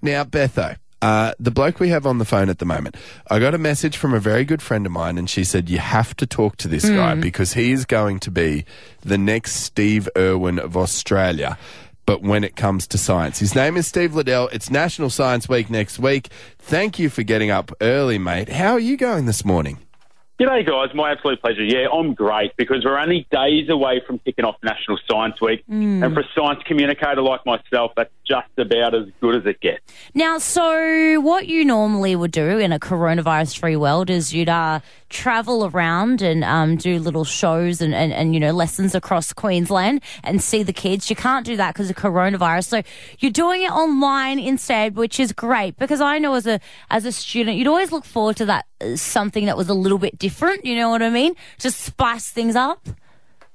Now, Betho, uh, the bloke we have on the phone at the moment, I got a message from a very good friend of mine, and she said, You have to talk to this guy because he is going to be the next Steve Irwin of Australia. But when it comes to science, his name is Steve Liddell. It's National Science Week next week. Thank you for getting up early, mate. How are you going this morning? G'day, guys. My absolute pleasure. Yeah, I'm great because we're only days away from kicking off National Science Week. And for a science communicator like myself, that's just about as good as it gets. Now, so what you normally would do in a coronavirus free world is you'd uh, travel around and um, do little shows and, and, and, you know, lessons across Queensland and see the kids. You can't do that because of coronavirus. So you're doing it online instead, which is great because I know as a, as a student, you'd always look forward to that, uh, something that was a little bit different. You know what I mean? Just spice things up.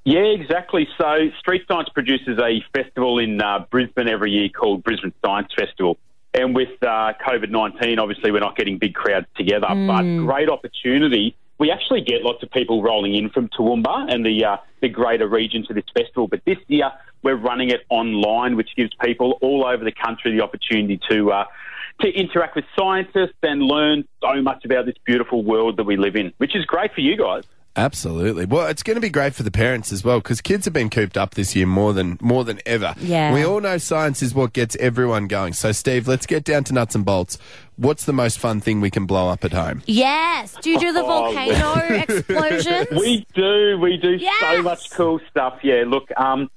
Yeah, exactly. So, Street Science produces a festival in uh, Brisbane every year called Brisbane Science Festival. And with uh, COVID 19, obviously, we're not getting big crowds together, but great opportunity. We actually get lots of people rolling in from Toowoomba and the, uh, the greater region to this festival. But this year, we're running it online, which gives people all over the country the opportunity to. Uh, to interact with scientists and learn so much about this beautiful world that we live in, which is great for you guys. Absolutely. Well, it's going to be great for the parents as well because kids have been cooped up this year more than more than ever. Yeah. We all know science is what gets everyone going. So, Steve, let's get down to nuts and bolts. What's the most fun thing we can blow up at home? Yes. Do you do the Oh, volcano explosions? We do, we do so much cool stuff. Yeah, look, um,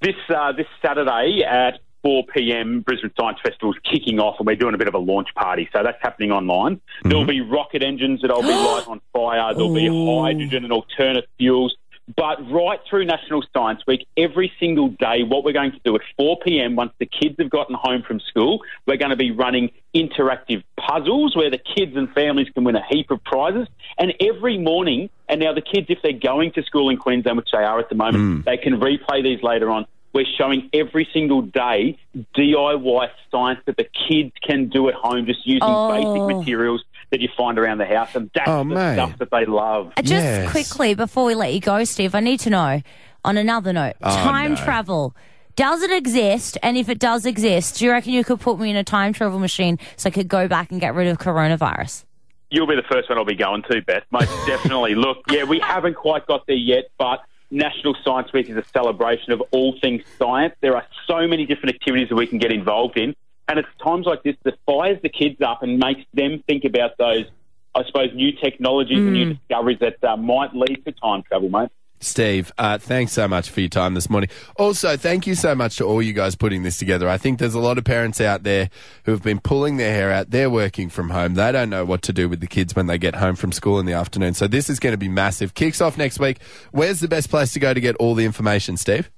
this uh, this Saturday at 4 p.m. Brisbane Science Festival is kicking off, and we're doing a bit of a launch party. So that's happening online. Mm-hmm. There'll be rocket engines that'll be light on fire. There'll be hydrogen and alternate fuels. But right through National Science Week, every single day, what we're going to do at 4 p.m. once the kids have gotten home from school, we're going to be running interactive puzzles where the kids and families can win a heap of prizes. And every morning, and now the kids, if they're going to school in Queensland, which they are at the moment, hmm. they can replay these later on. We're showing every single day DIY science that the kids can do at home just using Oh. basic materials that you find around the house. And that's Oh, the mate. stuff that they love. Uh, Just Yes. quickly before we let you go, Steve, I need to know. On another note, time no. travel. Does it exist? And if it does exist, do you reckon you could put me in a time travel machine so I could go back and get rid of coronavirus? You'll be the first one I'll be going to, Beth. Most definitely. Look, yeah, we haven't quite got there yet, but National Science Week is a celebration of all things science. There are so many different activities that we can get involved in, and it's times like this that fires the kids up and makes them think about those, I suppose, new technologies and new discoveries that uh, might lead to time travel, mate. Steve, uh, thanks so much for your time this morning. Also, thank you so much to all you guys putting this together. I think there's a lot of parents out there who have been pulling their hair out. They're working from home. They don't know what to do with the kids when they get home from school in the afternoon. So this is going to be massive. Kicks off next week. Where's the best place to go to get all the information, Steve?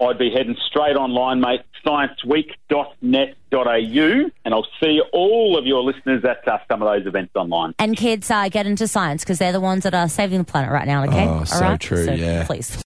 I'd be heading straight online, mate, scienceweek.net.au, and I'll see all of your listeners at uh, some of those events online. And kids uh, get into science because they're the ones that are saving the planet right now, okay? Oh, so All right? true, yeah. Please.